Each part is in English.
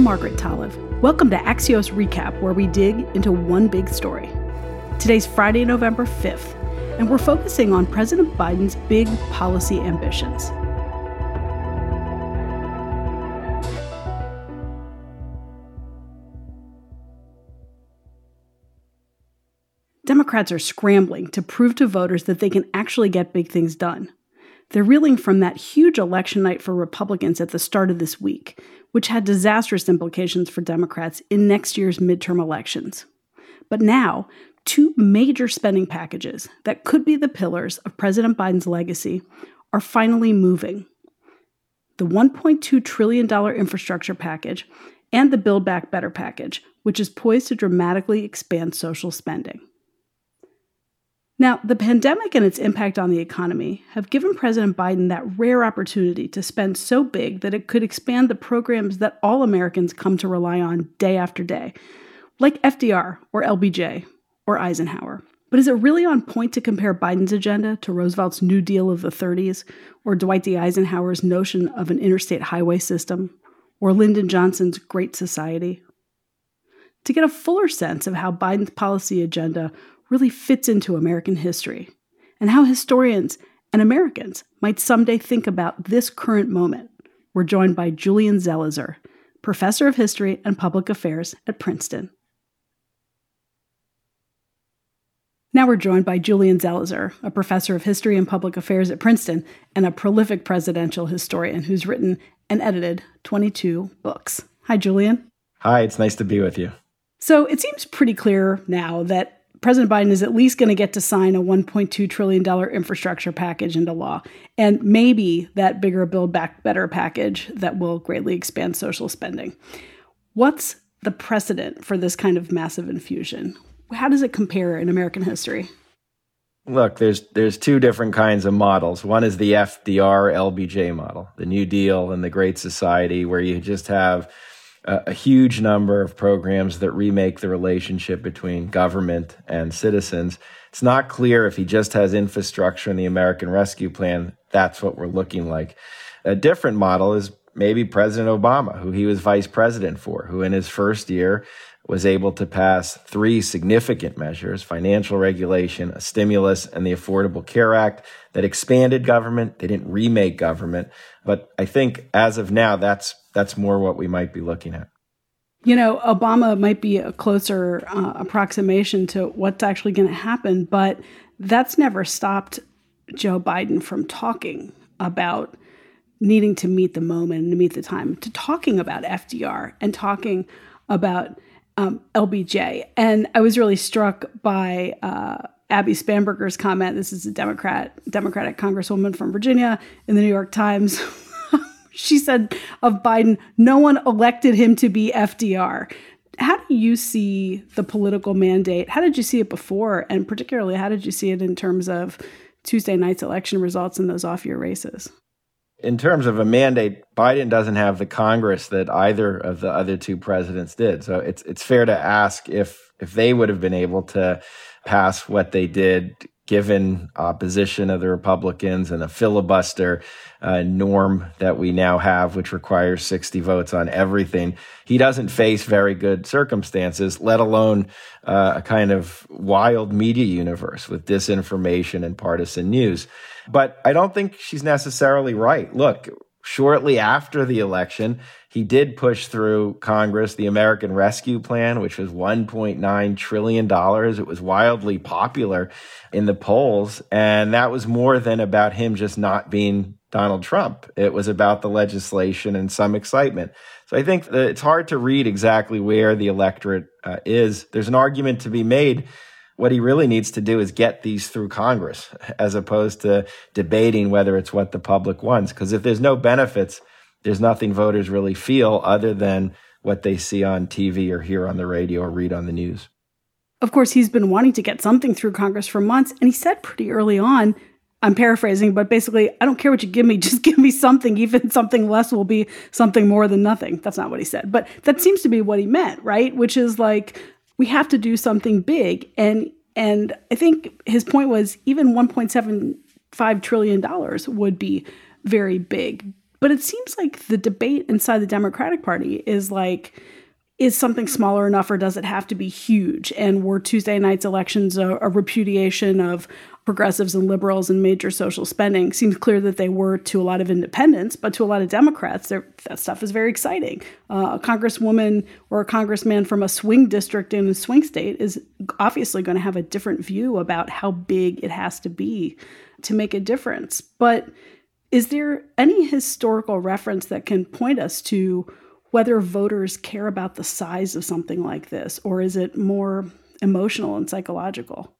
I'm Margaret Talev. Welcome to Axios Recap, where we dig into one big story. Today's Friday, November 5th, and we're focusing on President Biden's big policy ambitions. Democrats are scrambling to prove to voters that they can actually get big things done. They're reeling from that huge election night for Republicans at the start of this week, which had disastrous implications for Democrats in next year's midterm elections. But now, two major spending packages that could be the pillars of President Biden's legacy are finally moving the $1.2 trillion infrastructure package and the Build Back Better package, which is poised to dramatically expand social spending. Now, the pandemic and its impact on the economy have given President Biden that rare opportunity to spend so big that it could expand the programs that all Americans come to rely on day after day, like FDR or LBJ or Eisenhower. But is it really on point to compare Biden's agenda to Roosevelt's New Deal of the 30s or Dwight D. Eisenhower's notion of an interstate highway system or Lyndon Johnson's Great Society? To get a fuller sense of how Biden's policy agenda really fits into American history and how historians and Americans might someday think about this current moment. We're joined by Julian Zelizer, professor of history and public affairs at Princeton. Now we're joined by Julian Zelizer, a professor of history and public affairs at Princeton and a prolific presidential historian who's written and edited 22 books. Hi, Julian. Hi, it's nice to be with you. So it seems pretty clear now that President Biden is at least going to get to sign a $1.2 trillion infrastructure package into law, and maybe that bigger Build Back Better package that will greatly expand social spending. What's the precedent for this kind of massive infusion? How does it compare in American history? Look, there's there's two different kinds of models. One is the FDR LBJ model, the New Deal and the Great Society, where you just have a, huge number of programs that remake the relationship between government and citizens. It's not clear if he just has infrastructure in the American Rescue Plan, that's what we're looking like. A different model is maybe President Obama, who he was vice president for, who in his first year was able to pass three significant measures financial regulation, a stimulus, and the Affordable Care Act that expanded government. They didn't remake government. But I think as of now, that's that's more what we might be looking at. You know, Obama might be a closer uh, approximation to what's actually going to happen, but that's never stopped Joe Biden from talking about needing to meet the moment and to meet the time, to talking about FDR and talking about um, LBJ. And I was really struck by uh, Abby Spanberger's comment. This is a Democrat, Democratic Congresswoman from Virginia in the New York Times. she said of Biden, no one elected him to be FDR. How do you see the political mandate? How did you see it before? And particularly, how did you see it in terms of Tuesday night's election results in those off year races? In terms of a mandate, Biden doesn't have the Congress that either of the other two presidents did. So it's it's fair to ask if if they would have been able to pass what they did given opposition of the Republicans and the filibuster uh, norm that we now have, which requires 60 votes on everything. He doesn't face very good circumstances, let alone uh, a kind of wild media universe with disinformation and partisan news. But I don't think she's necessarily right. Look, shortly after the election, he did push through Congress the American Rescue Plan, which was $1.9 trillion. It was wildly popular in the polls. And that was more than about him just not being Donald Trump. It was about the legislation and some excitement. So I think that it's hard to read exactly where the electorate uh, is. There's an argument to be made. What he really needs to do is get these through Congress as opposed to debating whether it's what the public wants. Because if there's no benefits, there's nothing voters really feel other than what they see on TV or hear on the radio or read on the news. Of course, he's been wanting to get something through Congress for months, and he said pretty early on, I'm paraphrasing, but basically, I don't care what you give me, just give me something. Even something less will be something more than nothing. That's not what he said, but that seems to be what he meant, right? Which is like, we have to do something big. And and I think his point was even 1.75 trillion dollars would be very big But it seems like the debate inside the Democratic Party is like, is something smaller enough or does it have to be huge? And were Tuesday night's elections a, a, repudiation of progressives and liberals and major social spending? Seems clear that they were to a lot of independents, but to a lot of Democrats, that stuff is very exciting. Uh, a congresswoman or a congressman from a swing district in a swing state is obviously going to have a different view about how big it has to be to make a difference. But is there any historical reference that can point us to whether voters care about the size of something like this, or is it more emotional and psychological?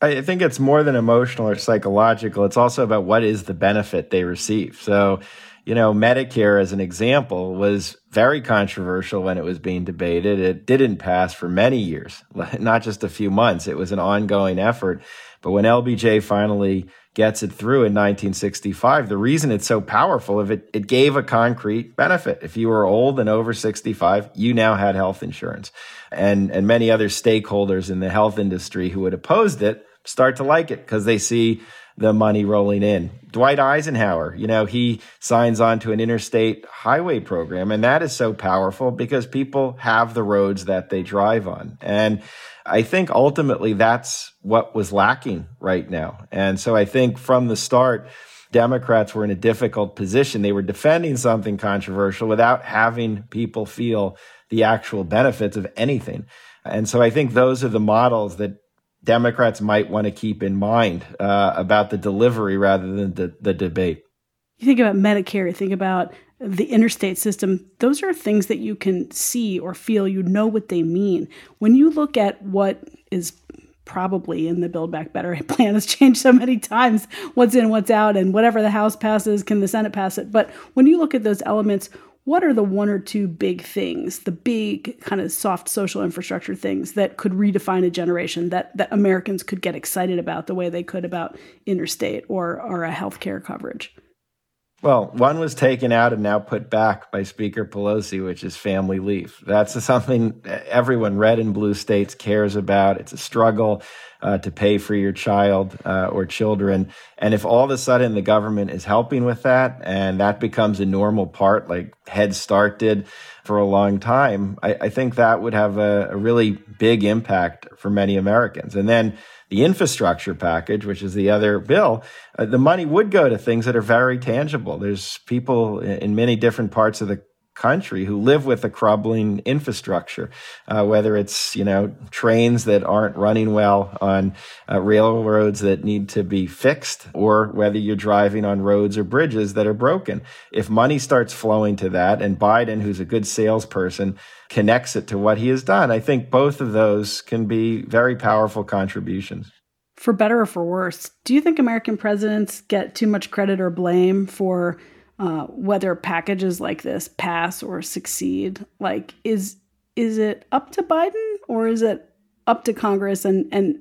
I think it's more than emotional or psychological. It's also about what is the benefit they receive. So, you know, Medicare, as an example, was very controversial when it was being debated. It didn't pass for many years, not just a few months. It was an ongoing effort. But when LBJ finally gets it through in 1965. The reason it's so powerful is it, it gave a concrete benefit. If you were old and over 65, you now had health insurance. And, and many other stakeholders in the health industry who had opposed it start to like it because they see the money rolling in. Dwight Eisenhower, you know, he signs on to an interstate highway program, and that is so powerful because people have the roads that they drive on. And I think ultimately that's what was lacking right now. And so I think from the start, Democrats were in a difficult position. They were defending something controversial without having people feel the actual benefits of anything. And so I think those are the models that Democrats might want to keep in mind uh, about the delivery rather than the, the debate. You think about Medicare, you think about the interstate system, those are things that you can see or feel, you know what they mean. When you look at what is probably in the Build Back Better plan has changed so many times what's in, what's out, and whatever the House passes, can the Senate pass it? But when you look at those elements, what are the one or two big things, the big kind of soft social infrastructure things that could redefine a generation that, that Americans could get excited about the way they could about interstate or, or a healthcare coverage? Well, one was taken out and now put back by Speaker Pelosi, which is family leave. That's something everyone red and blue states cares about. It's a struggle uh, to pay for your child uh, or children. And if all of a sudden the government is helping with that and that becomes a normal part, like Head Start did for a long time, I, I think that would have a, a really big impact for many Americans. And then the infrastructure package, which is the other bill, uh, the money would go to things that are very tangible. There's people in many different parts of the country who live with a crumbling infrastructure, uh, whether it's you know trains that aren't running well on uh, railroads that need to be fixed, or whether you're driving on roads or bridges that are broken. If money starts flowing to that, and Biden, who's a good salesperson, connects it to what he has done, I think both of those can be very powerful contributions. For better or for worse, do you think American presidents get too much credit or blame for? Uh, whether packages like this pass or succeed. Like, is is it up to Biden or is it up to Congress? And and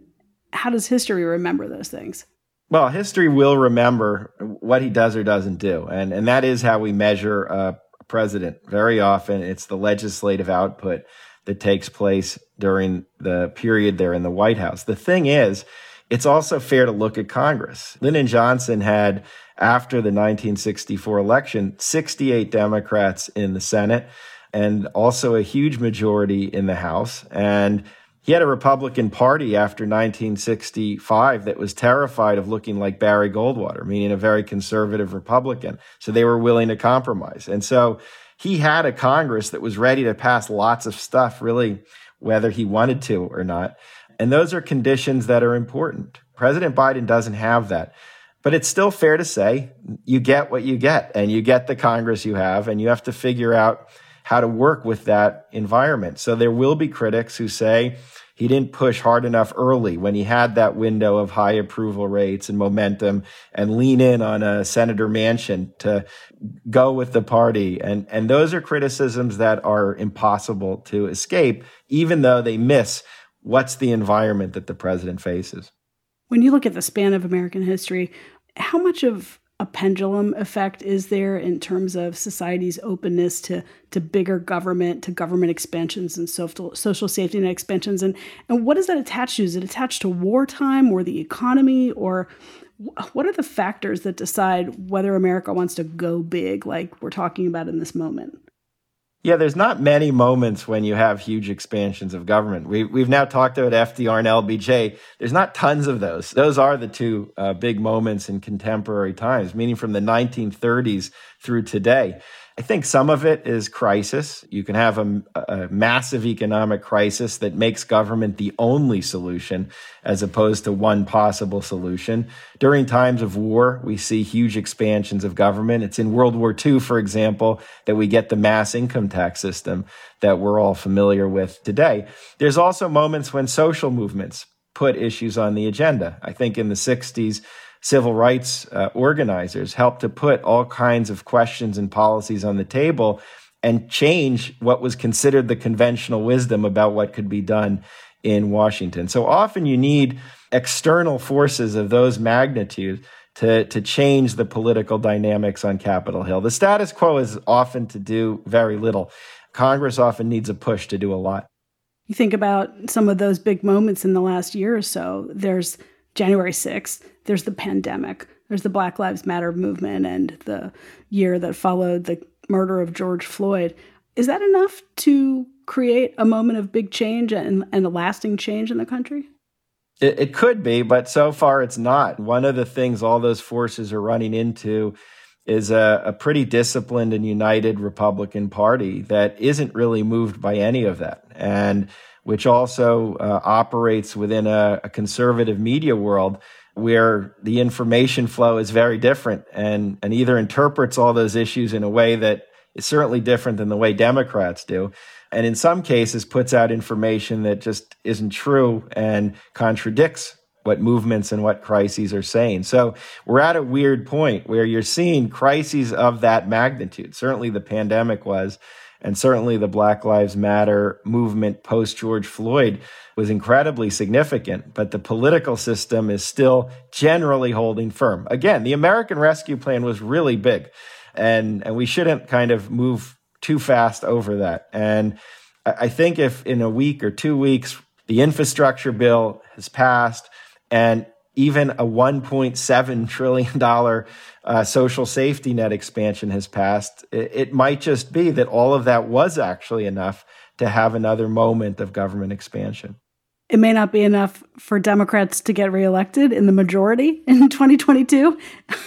how does history remember those things? Well, history will remember what he does or doesn't do, and and that is how we measure a president. Very often, it's the legislative output that takes place during the period they're in the White House. The thing is, it's also fair to look at Congress. Lyndon Johnson had after the 1964 election, 68 Democrats in the Senate and also a huge majority in the House. And he had a Republican Party after 1965 that was terrified of looking like Barry Goldwater, meaning a very conservative Republican. So they were willing to compromise. And so he had a Congress that was ready to pass lots of stuff, really, whether he wanted to or not. And those are conditions that are important. President Biden doesn't have that. But it's still fair to say you get what you get and you get the Congress you have, and you have to figure out how to work with that environment. So there will be critics who say he didn't push hard enough early when he had that window of high approval rates and momentum and lean in on a Senator Manchin to go with the party. And, and those are criticisms that are impossible to escape, even though they miss what's the environment that the president faces. When you look at the span of American history, how much of a pendulum effect is there in terms of society's openness to to bigger government, to government expansions and social social safety net expansions, and and what is that attached to? Is it attached to wartime or the economy, or What are the factors that decide whether America wants to go big, like we're talking about in this moment? Yeah, there's not many moments when you have huge expansions of government. We, we've now talked about FDR and LBJ. There's not tons of those. Those are the two uh, big moments in contemporary times, meaning from the 1930s through today. I think some of it is crisis. You can have a, a, massive economic crisis that makes government the only solution as opposed to one possible solution. During times of war, we see huge expansions of government. It's in World War II, for example, that we get the mass income tax system that we're all familiar with today. There's also moments when social movements put issues on the agenda. I think in the 60s, civil rights uh, organizers helped to put all kinds of questions and policies on the table and change what was considered the conventional wisdom about what could be done in Washington. So often you need external forces of those magnitudes to, to change the political dynamics on Capitol Hill. The status quo is often to do very little. Congress often needs a push to do a lot. You think about some of those big moments in the last year or so. There's January 6th, there's the pandemic, there's the Black Lives Matter movement, and the year that followed the murder of George Floyd. Is that enough to create a moment of big change and, and a lasting change in the country? It, it could be, but so far it's not. One of the things all those forces are running into is a, a, pretty disciplined and united Republican Party that isn't really moved by any of that. And which also uh, operates within a, a, conservative media world where the information flow is very different and, and either interprets all those issues in a way that is certainly different than the way Democrats do. And in some cases, puts out information that just isn't true and contradicts what movements and what crises are saying. So we're at a weird point where you're seeing crises of that magnitude. Certainly the pandemic was, and certainly the Black Lives Matter movement post George Floyd was incredibly significant, but the political system is still generally holding firm. Again, the American Rescue Plan was really big, and, and we shouldn't kind of move too fast over that. And I think if in a week or two weeks, the infrastructure bill has passed and even a $1.7 trillion uh, social safety net expansion has passed, it, it might just be that all of that was actually enough to have another moment of government expansion. It may not be enough for Democrats to get reelected in the majority in 2022.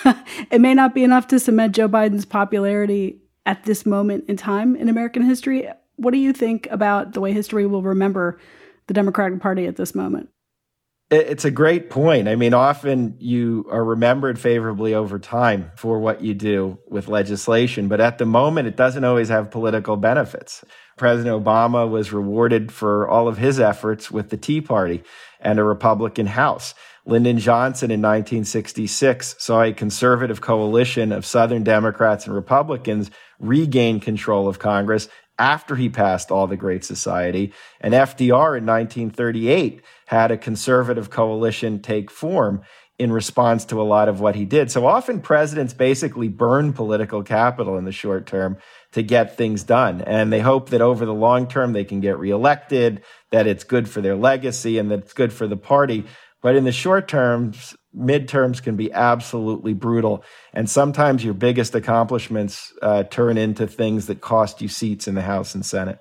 it may not be enough to cement Joe Biden's popularity at this moment in time in American history. What do you think about the way history will remember the Democratic Party at this moment? It's a great point. I mean, often you are remembered favorably over time for what you do with legislation, but at the moment, it doesn't always have political benefits. President Obama was rewarded for all of his efforts with the Tea Party and a Republican House. Lyndon Johnson in 1966 saw a conservative coalition of Southern Democrats and Republicans regain control of Congress after he passed all the Great Society. And FDR in 1938 had a conservative coalition take form in response to a lot of what he did. So often presidents basically burn political capital in the short term to get things done. And they hope that over the long term they can get reelected, that it's good for their legacy and that it's good for the party. But in the short terms, midterms can be absolutely brutal. And sometimes your biggest accomplishments uh, turn into things that cost you seats in the House and Senate.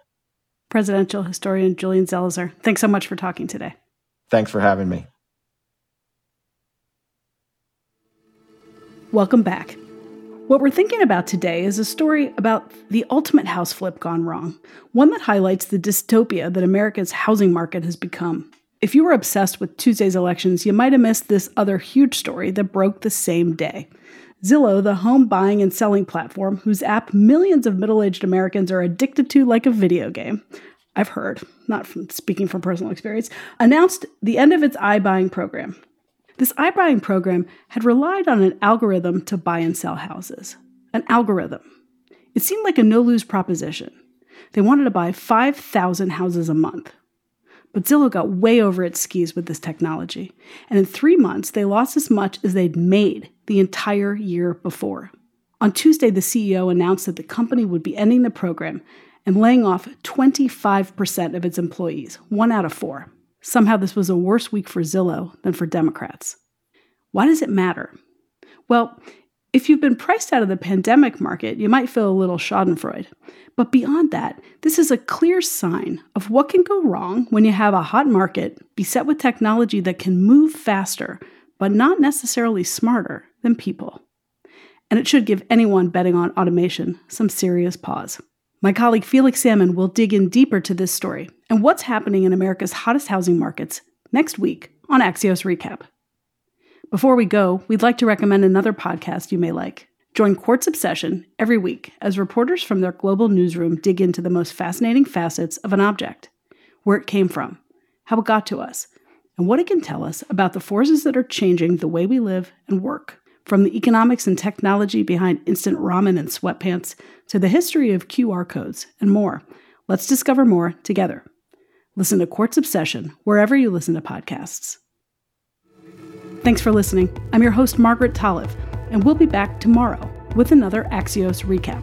Presidential historian Julian Zelizer, thanks so much for talking today. Thanks for having me. Welcome back. What we're thinking about today is a story about the ultimate house flip gone wrong, one that highlights the dystopia that America's housing market has become. If you were obsessed with Tuesday's elections, you might have missed this other huge story that broke the same day. Zillow, the home buying and selling platform whose app millions of middle aged Americans are addicted to like a video game, I've heard, not from speaking from personal experience, announced the end of its iBuying program. This iBuying program had relied on an algorithm to buy and sell houses. An algorithm. It seemed like a no lose proposition. They wanted to buy 5,000 houses a month. But Zillow got way over its skis with this technology, and in three months, they lost as much as they'd made the entire year before. On Tuesday, the CEO announced that the company would be ending the program and laying off 25% of its employees, one out of four. Somehow, this was a worse week for Zillow than for Democrats. Why does it matter? Well, if you've been priced out of the pandemic market, you might feel a little schadenfreude. But beyond that, this is a clear sign of what can go wrong when you have a hot market beset with technology that can move faster, but not necessarily smarter than people. And it should give anyone betting on automation some serious pause. My colleague Felix Salmon will dig in deeper to this story and what's happening in America's hottest housing markets next week on Axios Recap. Before we go, we'd like to recommend another podcast you may like. Join Quartz Obsession every week as reporters from their global newsroom dig into the most fascinating facets of an object where it came from, how it got to us, and what it can tell us about the forces that are changing the way we live and work. From the economics and technology behind instant ramen and sweatpants to the history of QR codes and more, let's discover more together. Listen to Quartz Obsession wherever you listen to podcasts. Thanks for listening. I'm your host, Margaret Talev, and we'll be back tomorrow with another Axios recap.